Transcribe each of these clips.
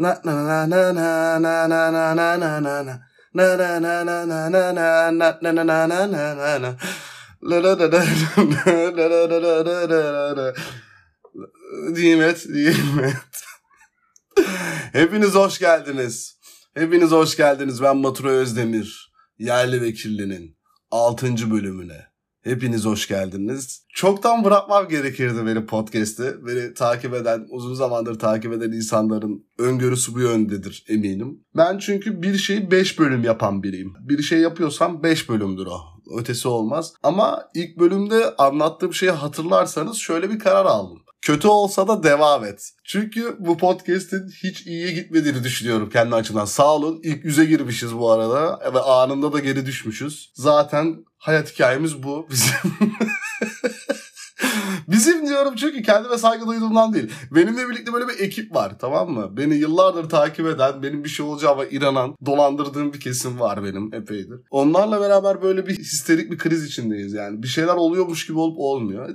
Na na na na na na na na na na na na. Na na na na na na na na na na na na na na. Nimet, nimet. Hepiniz hoş geldiniz. Hepiniz hoş geldiniz. Ben Batura Özdemir. Yerli Vekilli'nin 6. bölümüne. Hepiniz hoş geldiniz. Çoktan bırakmam gerekirdi beni podcast'i. Beni takip eden, uzun zamandır takip eden insanların öngörüsü bu yöndedir eminim. Ben çünkü bir şeyi 5 bölüm yapan biriyim. Bir şey yapıyorsam 5 bölümdür o. Ötesi olmaz. Ama ilk bölümde anlattığım şeyi hatırlarsanız şöyle bir karar aldım. Kötü olsa da devam et. Çünkü bu podcast'in hiç iyiye gitmediğini düşünüyorum kendi açımdan. Sağ olun ilk yüze girmişiz bu arada ve anında da geri düşmüşüz. Zaten hayat hikayemiz bu bizim. Bizim diyorum çünkü kendime saygı duyduğumdan değil. Benimle birlikte böyle bir ekip var tamam mı? Beni yıllardır takip eden, benim bir şey olacağıma inanan, dolandırdığım bir kesim var benim epeydir. Onlarla beraber böyle bir histerik bir kriz içindeyiz yani. Bir şeyler oluyormuş gibi olup olmuyor.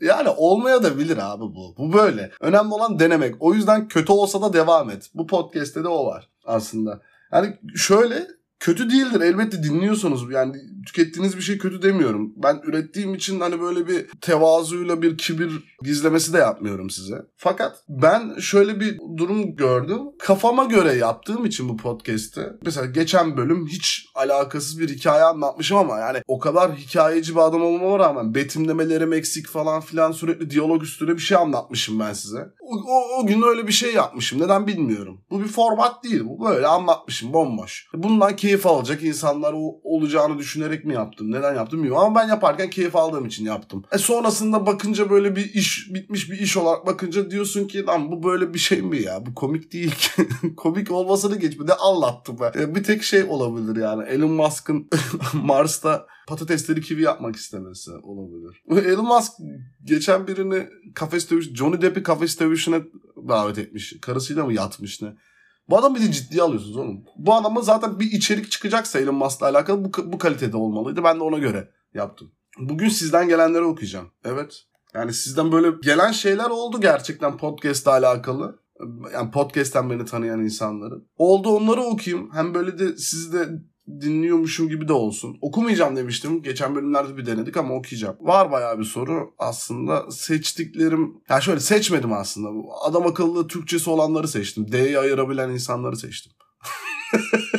Yani olmaya da bilir abi bu. Bu böyle. Önemli olan denemek. O yüzden kötü olsa da devam et. Bu podcast'te de o var aslında. Yani şöyle kötü değildir. Elbette dinliyorsunuz. Yani tükettiğiniz bir şey kötü demiyorum. Ben ürettiğim için hani böyle bir tevazuyla bir kibir gizlemesi de yapmıyorum size. Fakat ben şöyle bir durum gördüm. Kafama göre yaptığım için bu podcast'i. Mesela geçen bölüm hiç alakasız bir hikaye anlatmışım ama yani o kadar hikayeci bir adam olmama rağmen betimlemelerim eksik falan filan sürekli diyalog üstüne bir şey anlatmışım ben size. O, o, o gün öyle bir şey yapmışım. Neden bilmiyorum. Bu bir format değil. Bu böyle anlatmışım bomboş. Bundan keyif alacak insanlar olacağını düşünerek mi yaptım? Neden yaptım bilmiyorum ama ben yaparken keyif aldığım için yaptım. E sonrasında bakınca böyle bir iş bitmiş bir iş olarak bakınca diyorsun ki lan bu böyle bir şey mi ya? Bu komik değil ki. komik olmasını geç. Bir de anlattım ben. E, bir tek şey olabilir yani. Elon Musk'ın Mars'ta patatesleri kivi yapmak istemesi olabilir. Elon Musk geçen birini kafes dövüş, Johnny Depp'i kafes dövüşüne davet etmiş. Karısıyla mı yatmış ne? Bu adam bizi ciddiye alıyorsunuz oğlum. Bu adamın zaten bir içerik çıkacaksa Elon Musk'la alakalı bu, bu kalitede olmalıydı. Ben de ona göre yaptım. Bugün sizden gelenleri okuyacağım. Evet. Yani sizden böyle gelen şeyler oldu gerçekten podcast'la alakalı. Yani podcast'ten beni tanıyan insanların. Oldu onları okuyayım. Hem böyle de sizi de dinliyormuşum gibi de olsun. Okumayacağım demiştim. Geçen bölümlerde bir denedik ama okuyacağım. Var bayağı bir soru. Aslında seçtiklerim... Ya şöyle seçmedim aslında. Adam akıllı Türkçesi olanları seçtim. D'yi ayırabilen insanları seçtim.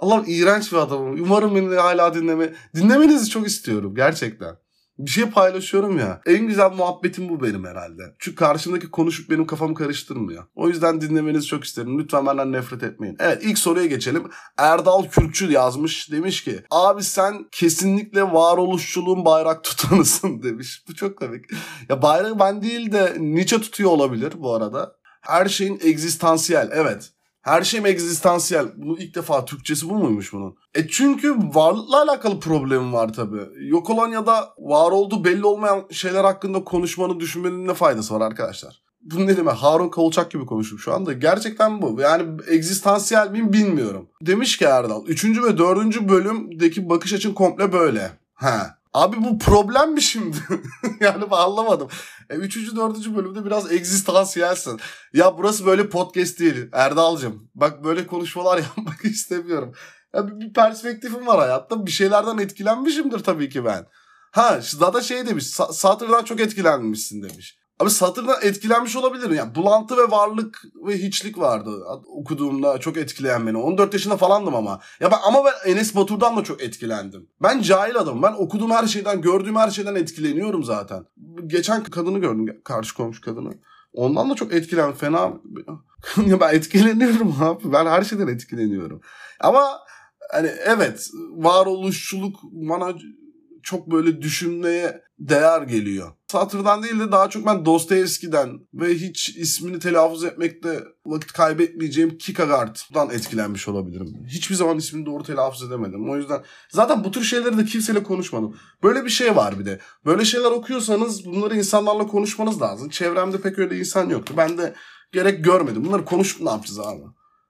Allah'ım iğrenç bir adamım. Umarım beni hala dinleme... Dinlemenizi çok istiyorum gerçekten bir şey paylaşıyorum ya. En güzel muhabbetim bu benim herhalde. Çünkü karşımdaki konuşup benim kafamı karıştırmıyor. O yüzden dinlemenizi çok isterim. Lütfen benden nefret etmeyin. Evet ilk soruya geçelim. Erdal Kürkçü yazmış. Demiş ki abi sen kesinlikle varoluşçuluğun bayrak tutanısın demiş. Bu çok komik. Ya bayrağı ben değil de Nietzsche tutuyor olabilir bu arada. Her şeyin egzistansiyel. Evet. Her şey mi egzistansiyel? Bunu ilk defa Türkçesi bu muymuş bunun? E çünkü varlıkla alakalı problemim var tabii. Yok olan ya da var olduğu belli olmayan şeyler hakkında konuşmanın, düşünmenin ne faydası var arkadaşlar? Bu ne demek? Harun Kolçak gibi konuşuyorum şu anda. Gerçekten bu. Yani egzistansiyel miyim bilmiyorum. Demiş ki Erdal. Üçüncü ve dördüncü bölümdeki bakış açın komple böyle. Ha. Abi bu problem mi şimdi? yani anlamadım. E, üçüncü, dördüncü bölümde biraz egzistansiyelsin. Ya burası böyle podcast değil Erdal'cığım. Bak böyle konuşmalar yapmak istemiyorum. Ya bir perspektifim var hayatta. Bir şeylerden etkilenmişimdir tabii ki ben. Ha zaten şey demiş. Satır'dan çok etkilenmişsin demiş. Abi satırdan etkilenmiş olabilir. Yani bulantı ve varlık ve hiçlik vardı okuduğumda çok etkileyen beni. 14 yaşında falandım ama. Ya ben ama ben Enes Batur'dan da çok etkilendim. Ben cahil adamım. Ben okuduğum her şeyden, gördüğüm her şeyden etkileniyorum zaten. Geçen kadını gördüm, karşı komşu kadını. Ondan da çok etkilendim. Fena. ben etkileniyorum abi. Ben her şeyden etkileniyorum. Ama hani evet varoluşçuluk bana çok böyle düşünmeye değer geliyor. Satır'dan değil de daha çok ben Dostoyevski'den ve hiç ismini telaffuz etmekte vakit kaybetmeyeceğim Kierkegaard'dan etkilenmiş olabilirim. Hiçbir zaman ismini doğru telaffuz edemedim. O yüzden zaten bu tür şeyleri de kimseyle konuşmadım. Böyle bir şey var bir de. Böyle şeyler okuyorsanız bunları insanlarla konuşmanız lazım. Çevremde pek öyle insan yoktu. Ben de gerek görmedim. Bunları konuşup ne yapacağız abi?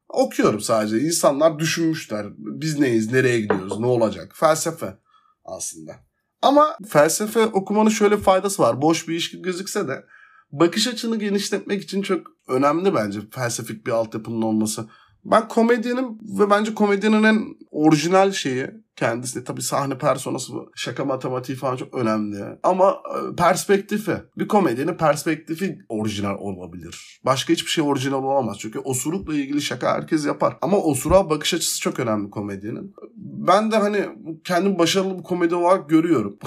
Okuyorum sadece. İnsanlar düşünmüşler. Biz neyiz, nereye gidiyoruz, ne olacak? Felsefe aslında. Ama felsefe okumanın şöyle faydası var. Boş bir iş gibi gözükse de bakış açını genişletmek için çok önemli bence felsefik bir altyapının olması. Ben komedyenim ve bence komedyenin en orijinal şeyi kendisi. Tabii sahne personası. Şaka matematiği falan çok önemli. Ama e, perspektifi. Bir komedyenin perspektifi orijinal olabilir. Başka hiçbir şey orijinal olamaz. Çünkü osurukla ilgili şaka herkes yapar. Ama osuruğa bakış açısı çok önemli komedyenin. Ben de hani kendim başarılı bir komedi olarak görüyorum.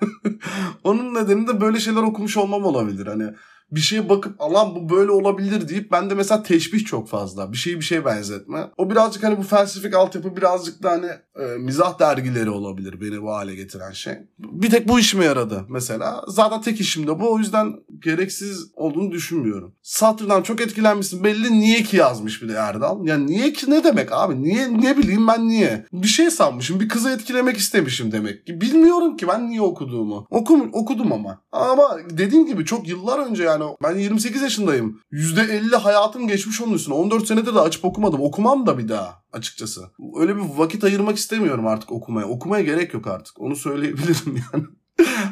Onun nedeni de böyle şeyler okumuş olmam olabilir. Hani bir şeye bakıp alan bu böyle olabilir deyip ben de mesela teşbih çok fazla. Bir şeyi bir şeye benzetme. O birazcık hani bu felsefik altyapı birazcık da hani e, mizah dergileri olabilir beni bu hale getiren şey. Bir tek bu işime yaradı mesela. Zaten tek işim de bu. O yüzden gereksiz olduğunu düşünmüyorum. Satırdan çok etkilenmişsin. Belli niye ki yazmış bir de Erdal. Yani niye ki ne demek abi? Niye ne bileyim ben niye? Bir şey sanmışım. Bir kızı etkilemek istemişim demek ki. Bilmiyorum ki ben niye okuduğumu. Okum, okudum ama. Ama dediğim gibi çok yıllar önce yani ben 28 yaşındayım. %50 hayatım geçmiş onun üstüne. 14 senedir de açıp okumadım. Okumam da bir daha açıkçası. Öyle bir vakit ayırmak istemiyorum artık okumaya. Okumaya gerek yok artık. Onu söyleyebilirim yani.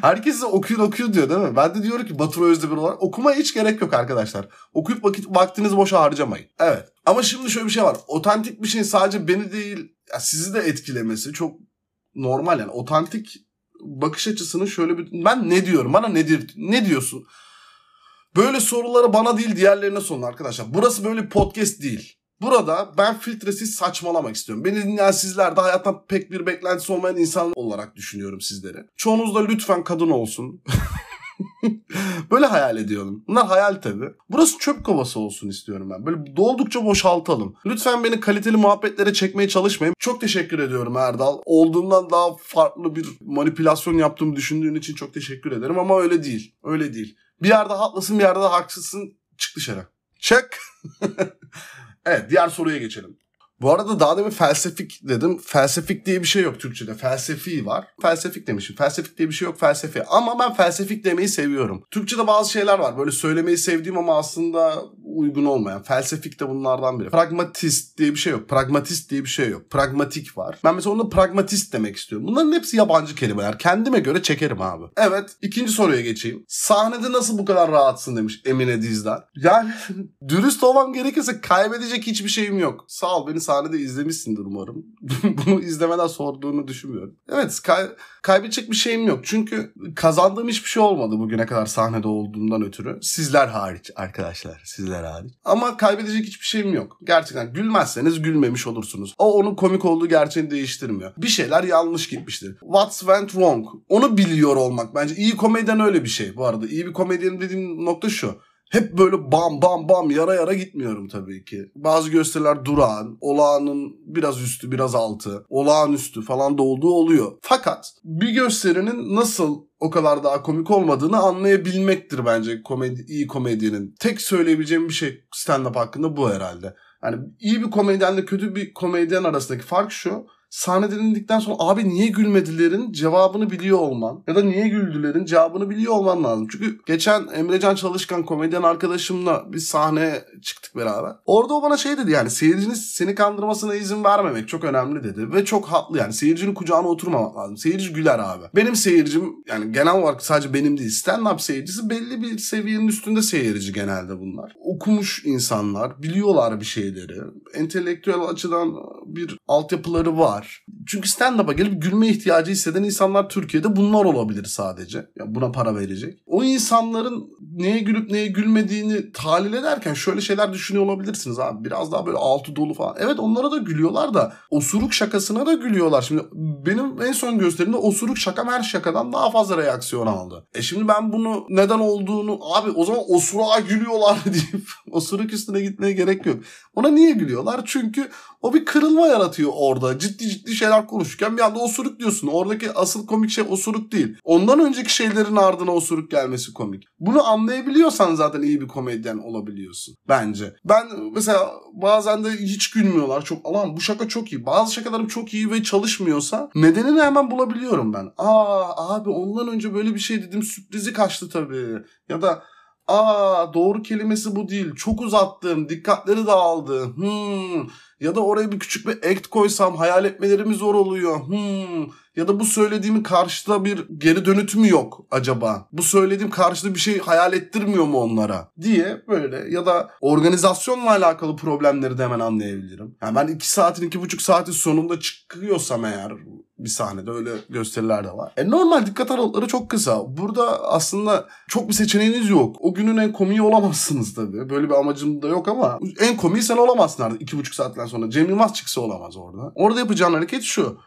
Herkes de okuyun okuyun diyor değil mi? Ben de diyorum ki Batur Özdemir olarak okumaya hiç gerek yok arkadaşlar. Okuyup vakit, vaktinizi boşa harcamayın. Evet. Ama şimdi şöyle bir şey var. Otantik bir şey sadece beni değil sizi de etkilemesi çok normal yani. Otantik bakış açısını şöyle bir... Ben ne diyorum? Bana nedir? Ne diyorsun? Böyle soruları bana değil diğerlerine sorun arkadaşlar. Burası böyle bir podcast değil. Burada ben filtresiz saçmalamak istiyorum. Beni dinleyen sizler de hayattan pek bir beklentisi olmayan insan olarak düşünüyorum sizleri. Çoğunuz da lütfen kadın olsun. Böyle hayal ediyorum. Bunlar hayal tabi. Burası çöp kovası olsun istiyorum ben. Böyle doldukça boşaltalım. Lütfen beni kaliteli muhabbetlere çekmeye çalışmayın. Çok teşekkür ediyorum Erdal. Olduğundan daha farklı bir manipülasyon yaptığımı düşündüğün için çok teşekkür ederim ama öyle değil. Öyle değil. Bir yerde haklısın bir yerde haksızsın. Çık dışarı. Çık. evet diğer soruya geçelim. Bu arada daha demin felsefik dedim. Felsefik diye bir şey yok Türkçe'de. Felsefi var. Felsefik demişim. Felsefik diye bir şey yok felsefi. Ama ben felsefik demeyi seviyorum. Türkçe'de bazı şeyler var. Böyle söylemeyi sevdiğim ama aslında uygun olmayan. Felsefik de bunlardan biri. Pragmatist diye bir şey yok. Pragmatist diye bir şey yok. Pragmatik var. Ben mesela onu pragmatist demek istiyorum. Bunların hepsi yabancı kelimeler. Kendime göre çekerim abi. Evet. ikinci soruya geçeyim. Sahnede nasıl bu kadar rahatsın demiş Emine Dizdar. Yani dürüst olmam gerekirse kaybedecek hiçbir şeyim yok. Sağ ol beni sahnede izlemişsindir umarım. Bunu izlemeden sorduğunu düşünmüyorum. Evet kay- kaybedecek bir şeyim yok. Çünkü kazandığım hiçbir şey olmadı bugüne kadar sahnede olduğumdan ötürü. Sizler hariç arkadaşlar. Sizler hariç. Ama kaybedecek hiçbir şeyim yok. Gerçekten gülmezseniz gülmemiş olursunuz. O onun komik olduğu gerçeğini değiştirmiyor. Bir şeyler yanlış gitmiştir. What went wrong? Onu biliyor olmak bence. iyi komedyen öyle bir şey bu arada. İyi bir komedyen dediğim nokta şu hep böyle bam bam bam yara yara gitmiyorum tabii ki. Bazı gösteriler durağan, olağanın biraz üstü biraz altı, olağanüstü falan da olduğu oluyor. Fakat bir gösterinin nasıl o kadar daha komik olmadığını anlayabilmektir bence komedi, iyi komedyenin. Tek söyleyebileceğim bir şey stand-up hakkında bu herhalde. Yani iyi bir komedyenle kötü bir komedyen arasındaki fark şu sahne denildikten sonra abi niye gülmedilerin cevabını biliyor olman ya da niye güldülerin cevabını biliyor olman lazım. Çünkü geçen Emrecan Çalışkan komedyen arkadaşımla bir sahne çıktık beraber. Orada o bana şey dedi yani seyircinin seni kandırmasına izin vermemek çok önemli dedi. Ve çok haklı yani seyircinin kucağına oturmamak lazım. Seyirci güler abi. Benim seyircim yani genel olarak sadece benim değil stand-up seyircisi belli bir seviyenin üstünde seyirci genelde bunlar. Okumuş insanlar biliyorlar bir şeyleri. Entelektüel açıdan bir altyapıları var var. Çünkü stand-up'a gelip gülme ihtiyacı hisseden insanlar Türkiye'de bunlar olabilir sadece. Ya buna para verecek. O insanların neye gülüp neye gülmediğini tahlil ederken şöyle şeyler düşünüyor olabilirsiniz abi. Biraz daha böyle altı dolu falan. Evet onlara da gülüyorlar da osuruk şakasına da gülüyorlar. Şimdi benim en son gösterimde osuruk şakam her şakadan daha fazla reaksiyon aldı. E şimdi ben bunu neden olduğunu abi o zaman osuruğa gülüyorlar deyip osuruk üstüne gitmeye gerek yok. Ona niye gülüyorlar? Çünkü o bir kırılma yaratıyor orada. Ciddi ciddi şeyler konuşurken bir anda osuruk diyorsun. Oradaki asıl komik şey osuruk değil. Ondan önceki şeylerin ardına osuruk gelmesi komik. Bunu anlayabiliyorsan zaten iyi bir komedyen olabiliyorsun. Bence. Ben mesela bazen de hiç gülmüyorlar. Çok alan bu şaka çok iyi. Bazı şakalarım çok iyi ve çalışmıyorsa nedenini hemen bulabiliyorum ben. Aa abi ondan önce böyle bir şey dedim sürprizi kaçtı tabii. Ya da aa doğru kelimesi bu değil. Çok uzattım. Dikkatleri dağıldı. Hmm. Ya da oraya bir küçük bir act koysam hayal etmelerimi zor oluyor. Hmm. Ya da bu söylediğimin karşıda bir geri dönütü mü yok acaba? Bu söylediğim karşıda bir şey hayal ettirmiyor mu onlara? Diye böyle ya da organizasyonla alakalı problemleri de hemen anlayabilirim. Yani ben iki saatin iki buçuk saatin sonunda çıkıyorsam eğer bir sahnede öyle gösteriler de var. E normal dikkat aralıkları çok kısa. Burada aslında çok bir seçeneğiniz yok. O günün en komiği olamazsınız tabii. Böyle bir amacım da yok ama en komiği sen olamazsın artık iki buçuk saatten sonra. Cem Yılmaz çıksa olamaz orada. Orada yapacağın hareket şu.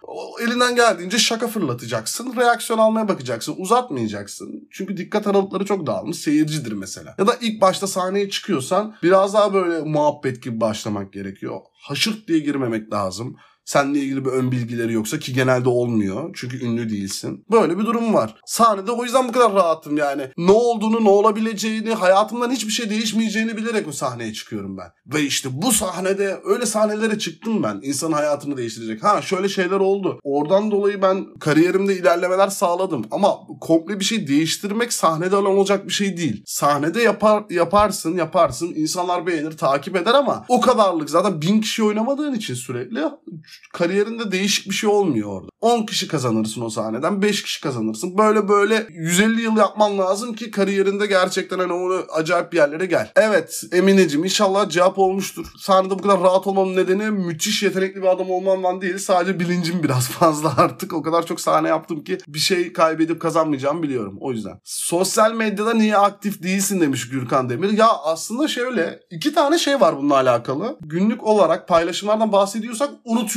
Elinden geldiğince şaka fırlatacaksın. Reaksiyon almaya bakacaksın. Uzatmayacaksın. Çünkü dikkat aralıkları çok dağılmış. Seyircidir mesela. Ya da ilk başta sahneye çıkıyorsan biraz daha böyle muhabbet gibi başlamak gerekiyor. Haşırt diye girmemek lazım seninle ilgili bir ön bilgileri yoksa ki genelde olmuyor. Çünkü ünlü değilsin. Böyle bir durum var. Sahnede o yüzden bu kadar rahatım yani. Ne olduğunu, ne olabileceğini, hayatımdan hiçbir şey değişmeyeceğini bilerek o sahneye çıkıyorum ben. Ve işte bu sahnede öyle sahnelere çıktım ben. İnsanın hayatını değiştirecek. Ha şöyle şeyler oldu. Oradan dolayı ben kariyerimde ilerlemeler sağladım. Ama komple bir şey değiştirmek sahnede olacak bir şey değil. Sahnede yapar yaparsın, yaparsın. İnsanlar beğenir, takip eder ama o kadarlık. Zaten bin kişi oynamadığın için sürekli kariyerinde değişik bir şey olmuyor orada. 10 kişi kazanırsın o sahneden 5 kişi kazanırsın. Böyle böyle 150 yıl yapman lazım ki kariyerinde gerçekten hani onu acayip bir yerlere gel. Evet Emineciğim inşallah cevap olmuştur. Sahnede bu kadar rahat olmamın nedeni müthiş yetenekli bir adam olmamdan değil. Sadece bilincim biraz fazla artık. O kadar çok sahne yaptım ki bir şey kaybedip kazanmayacağımı biliyorum. O yüzden. Sosyal medyada niye aktif değilsin demiş Gürkan Demir. Ya aslında şöyle iki tane şey var bununla alakalı. Günlük olarak paylaşımlardan bahsediyorsak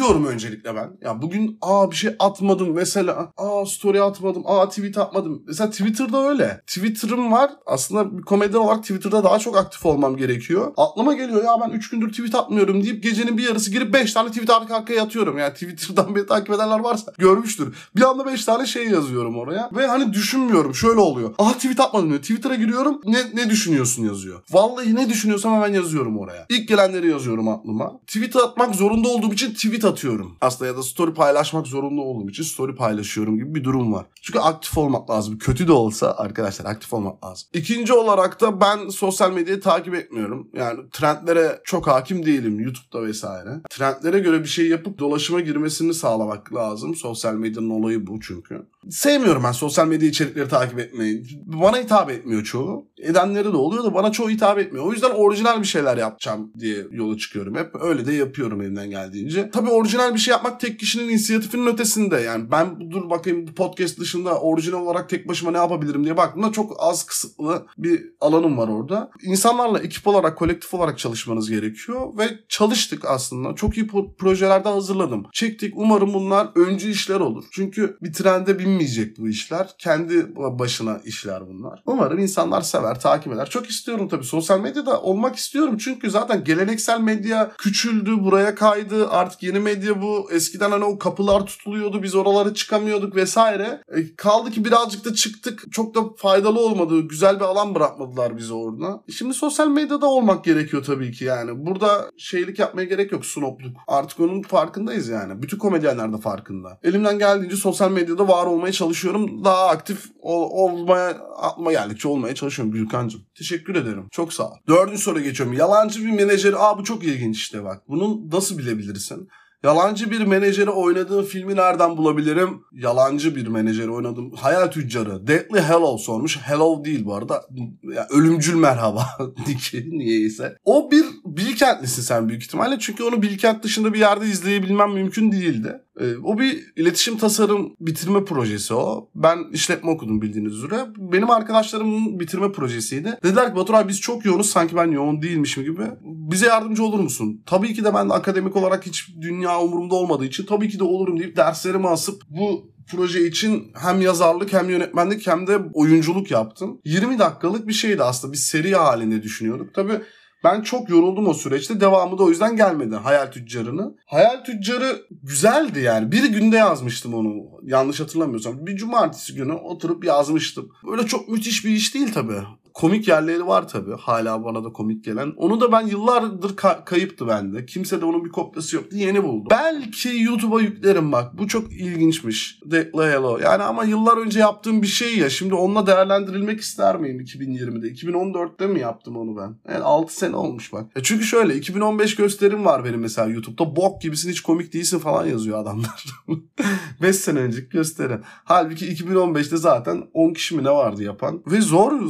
unutuyorum öncelikle ben. Ya bugün aa bir şey atmadım mesela. Aa story atmadım. Aa tweet atmadım. Mesela Twitter'da öyle. Twitter'ım var. Aslında bir komedyen olarak Twitter'da daha çok aktif olmam gerekiyor. Aklıma geliyor ya ben 3 gündür tweet atmıyorum deyip gecenin bir yarısı girip 5 tane tweet arka arkaya atıyorum. Yani Twitter'dan beni takip edenler varsa görmüştür. Bir anda 5 tane şey yazıyorum oraya. Ve hani düşünmüyorum. Şöyle oluyor. Aha tweet atmadım diyor. Twitter'a giriyorum. Ne, ne düşünüyorsun yazıyor. Vallahi ne düşünüyorsam hemen yazıyorum oraya. İlk gelenleri yazıyorum aklıma. Tweet atmak zorunda olduğum için tweet atıyorum. Aslında ya da story paylaşmak zorunda olduğum için story paylaşıyorum gibi bir durum var. Çünkü aktif olmak lazım. Kötü de olsa arkadaşlar aktif olmak lazım. İkinci olarak da ben sosyal medyayı takip etmiyorum. Yani trendlere çok hakim değilim YouTube'da vesaire. Trendlere göre bir şey yapıp dolaşıma girmesini sağlamak lazım. Sosyal medyanın olayı bu çünkü. Sevmiyorum ben sosyal medya içerikleri takip etmeyi. Bana hitap etmiyor çoğu. Edenleri de oluyor da bana çoğu hitap etmiyor. O yüzden orijinal bir şeyler yapacağım diye yola çıkıyorum. Hep öyle de yapıyorum elimden geldiğince. Tabii orijinal bir şey yapmak tek kişinin inisiyatifinin ötesinde. Yani ben dur bakayım bu podcast dışında orijinal olarak tek başıma ne yapabilirim diye baktığımda çok az kısıtlı bir alanım var orada. İnsanlarla ekip olarak, kolektif olarak çalışmanız gerekiyor ve çalıştık aslında. Çok iyi projelerde hazırladım. Çektik. Umarım bunlar öncü işler olur. Çünkü bir trende binmeyecek bu işler. Kendi başına işler bunlar. Umarım insanlar sever, takip eder. Çok istiyorum tabii. Sosyal medyada olmak istiyorum. Çünkü zaten geleneksel medya küçüldü, buraya kaydı. Artık yeni medya bu. Eskiden hani o kapılar tutuluyordu. Biz oralara çıkamıyorduk vesaire. E, kaldı ki birazcık da çıktık. Çok da faydalı olmadı. Güzel bir alan bırakmadılar bize orada. E, şimdi sosyal medyada olmak gerekiyor tabii ki yani. Burada şeylik yapmaya gerek yok. Snopluk. Artık onun farkındayız yani. Bütün komedyenler de farkında. Elimden geldiğince sosyal medyada var olmaya çalışıyorum. Daha aktif ol, olmaya aklıma geldikçe olmaya çalışıyorum Gülkan'cığım. Teşekkür ederim. Çok sağ ol. Dördüncü soru geçiyorum. Yalancı bir menajeri. Aa bu çok ilginç işte bak. Bunun nasıl bilebilirsin? Yalancı bir menajeri oynadığım filmi nereden bulabilirim? Yalancı bir menajeri oynadım. Hayal Tüccarı. Deadly Hello sormuş. Hello değil bu arada. Ya, ölümcül merhaba. Niyeyse. O bir Bilkentlisin sen büyük ihtimalle. Çünkü onu Bilkent dışında bir yerde izleyebilmem mümkün değildi. Ee, o bir iletişim tasarım bitirme projesi o. Ben işletme okudum bildiğiniz üzere. Benim arkadaşlarımın bitirme projesiydi. Dediler ki Batur abi biz çok yoğunuz sanki ben yoğun değilmişim gibi. Bize yardımcı olur musun? Tabii ki de ben de akademik olarak hiç dünya umurumda olmadığı için tabii ki de olurum deyip derslerimi asıp bu proje için hem yazarlık hem yönetmenlik hem de oyunculuk yaptım. 20 dakikalık bir şeydi aslında. Bir seri halinde düşünüyorduk. Tabii ben çok yoruldum o süreçte. Devamı da o yüzden gelmedi Hayal Tüccarı'nı. Hayal Tüccarı güzeldi yani. Bir günde yazmıştım onu. Yanlış hatırlamıyorsam. Bir cumartesi günü oturup yazmıştım. Öyle çok müthiş bir iş değil tabii komik yerleri var tabii. Hala bana da komik gelen. Onu da ben yıllardır ka- kayıptı bende. Kimse de onun bir kopyası yoktu. Yeni buldum. Belki YouTube'a yüklerim bak. Bu çok ilginçmiş. Dekla Hello. Yani ama yıllar önce yaptığım bir şey ya. Şimdi onunla değerlendirilmek ister miyim 2020'de? 2014'te mi yaptım onu ben? Yani 6 sene olmuş bak. Ya çünkü şöyle 2015 gösterim var benim mesela YouTube'da. Bok gibisin hiç komik değilsin falan yazıyor adamlar. 5 sene önceki gösterim. Halbuki 2015'te zaten 10 kişi mi ne vardı yapan. Ve zor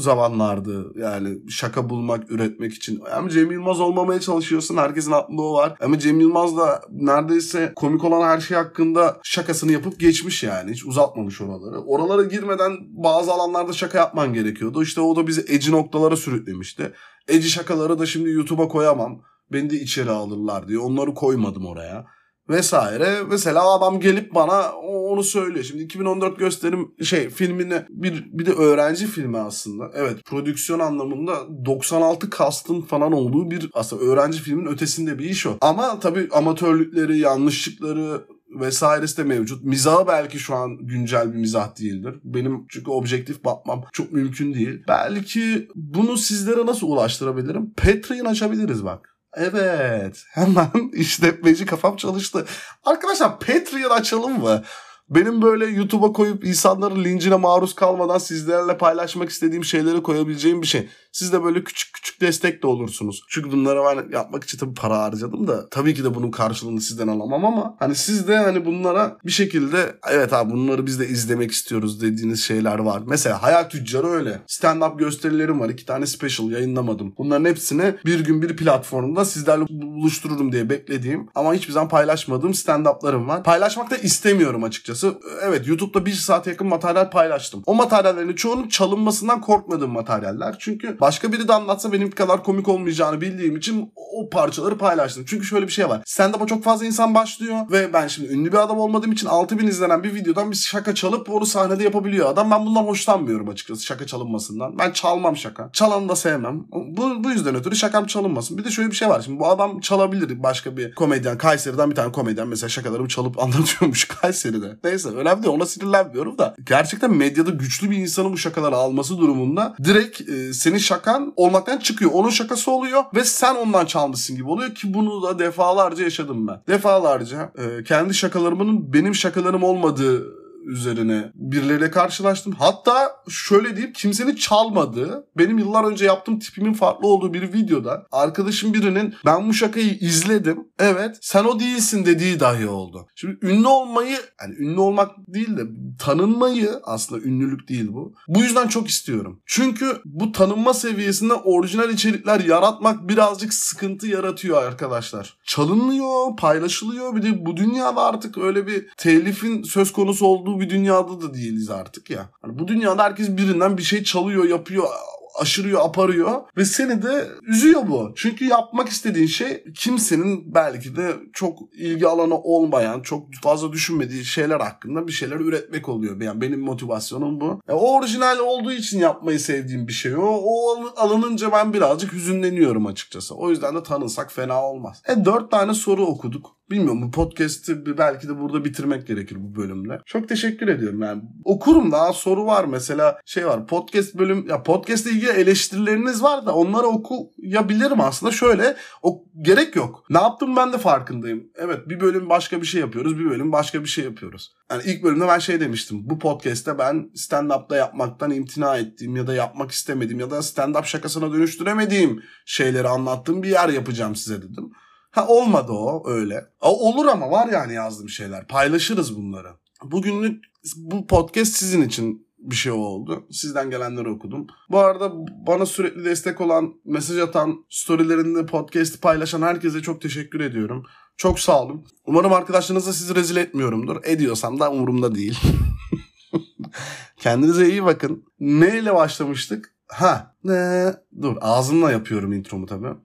zamanlardı yani şaka bulmak, üretmek için. Ama Cem Yılmaz olmamaya çalışıyorsun. Herkesin aklında o var. Ama Cem Yılmaz da neredeyse komik olan her şey hakkında şakasını yapıp geçmiş yani. Hiç uzatmamış oraları. Oralara girmeden bazı alanlarda şaka yapman gerekiyordu. İşte o da bizi eci noktalara sürüklemişti. Eci şakaları da şimdi YouTube'a koyamam. Beni de içeri alırlar diye. Onları koymadım oraya vesaire. Mesela adam gelip bana onu söylüyor. Şimdi 2014 gösterim şey filmini bir bir de öğrenci filmi aslında. Evet prodüksiyon anlamında 96 kastın falan olduğu bir aslında öğrenci filmin ötesinde bir iş o. Ama tabii amatörlükleri, yanlışlıkları vesairesi de mevcut. Mizahı belki şu an güncel bir mizah değildir. Benim çünkü objektif bakmam çok mümkün değil. Belki bunu sizlere nasıl ulaştırabilirim? Patreon açabiliriz bak. Evet. Hemen işletmeci kafam çalıştı. Arkadaşlar Patreon açalım mı? Benim böyle YouTube'a koyup insanların lincine maruz kalmadan sizlerle paylaşmak istediğim şeyleri koyabileceğim bir şey. Siz de böyle küçük küçük destek de olursunuz. Çünkü bunları ben yapmak için tabii para harcadım da tabii ki de bunun karşılığını sizden alamam ama hani siz de hani bunlara bir şekilde evet abi bunları biz de izlemek istiyoruz dediğiniz şeyler var. Mesela Hayat Tüccarı öyle. Stand-up gösterilerim var. iki tane special yayınlamadım. Bunların hepsini bir gün bir platformda sizlerle buluştururum diye beklediğim ama hiçbir zaman paylaşmadığım stand-up'larım var. Paylaşmak da istemiyorum açıkçası. Evet YouTube'da bir saat yakın materyal paylaştım. O materyallerin çoğunun çalınmasından korkmadığım materyaller. Çünkü başka biri de anlatsa benim kadar komik olmayacağını bildiğim için o parçaları paylaştım. Çünkü şöyle bir şey var. Stand-up'a çok fazla insan başlıyor ve ben şimdi ünlü bir adam olmadığım için 6000 izlenen bir videodan bir şaka çalıp onu sahnede yapabiliyor adam. Ben bundan hoşlanmıyorum açıkçası şaka çalınmasından. Ben çalmam şaka. Çalanı da sevmem. Bu, bu yüzden ötürü şakam çalınmasın. Bir de şöyle bir şey var. Şimdi bu adam çalabilir başka bir komedyen. Kayseri'den bir tane komedyen mesela şakalarımı çalıp anlatıyormuş Kayseri'de. Neyse önemli değil ona sinirlenmiyorum da. Gerçekten medyada güçlü bir insanın bu şakaları alması durumunda direkt e, senin şakan olmaktan çıkıyor. Onun şakası oluyor ve sen ondan çalmışsın gibi oluyor ki bunu da defalarca yaşadım ben. Defalarca e, kendi şakalarımın benim şakalarım olmadığı üzerine birileriyle karşılaştım. Hatta şöyle deyip kimsenin çalmadığı, benim yıllar önce yaptığım tipimin farklı olduğu bir videoda arkadaşım birinin ben bu şakayı izledim. Evet sen o değilsin dediği dahi oldu. Şimdi ünlü olmayı yani ünlü olmak değil de tanınmayı aslında ünlülük değil bu. Bu yüzden çok istiyorum. Çünkü bu tanınma seviyesinde orijinal içerikler yaratmak birazcık sıkıntı yaratıyor arkadaşlar. Çalınıyor, paylaşılıyor. Bir de bu dünyada artık öyle bir telifin söz konusu olduğu bir dünyada da değiliz artık ya. Hani bu dünyada herkes birinden bir şey çalıyor, yapıyor aşırıyor, aparıyor ve seni de üzüyor bu. Çünkü yapmak istediğin şey kimsenin belki de çok ilgi alanı olmayan, çok fazla düşünmediği şeyler hakkında bir şeyler üretmek oluyor. Yani benim motivasyonum bu. E, o orijinal olduğu için yapmayı sevdiğim bir şey o. O alınınca ben birazcık hüzünleniyorum açıkçası. O yüzden de tanınsak fena olmaz. E dört tane soru okuduk. Bilmiyorum bu podcast'i belki de burada bitirmek gerekir bu bölümle. Çok teşekkür ediyorum yani. Okurum daha soru var mesela şey var podcast bölüm ya podcast'le ilgili eleştirileriniz var da onları okuyabilirim aslında. Şöyle o gerek yok. Ne yaptım ben de farkındayım. Evet bir bölüm başka bir şey yapıyoruz bir bölüm başka bir şey yapıyoruz. Yani ilk bölümde ben şey demiştim. Bu podcast'te ben stand-up'ta yapmaktan imtina ettiğim ya da yapmak istemediğim ya da stand-up şakasına dönüştüremediğim şeyleri anlattığım bir yer yapacağım size dedim. Ha olmadı o öyle. O, olur ama var yani yazdığım şeyler. Paylaşırız bunları. Bugünlük bu podcast sizin için bir şey oldu. Sizden gelenleri okudum. Bu arada bana sürekli destek olan, mesaj atan, storylerinde podcast'i paylaşan herkese çok teşekkür ediyorum. Çok sağ olun. Umarım arkadaşlarınızla sizi rezil etmiyorumdur. Ediyorsam da umurumda değil. Kendinize iyi bakın. Ne ile başlamıştık? Ha, ne? Dur ağzımla yapıyorum intromu tabii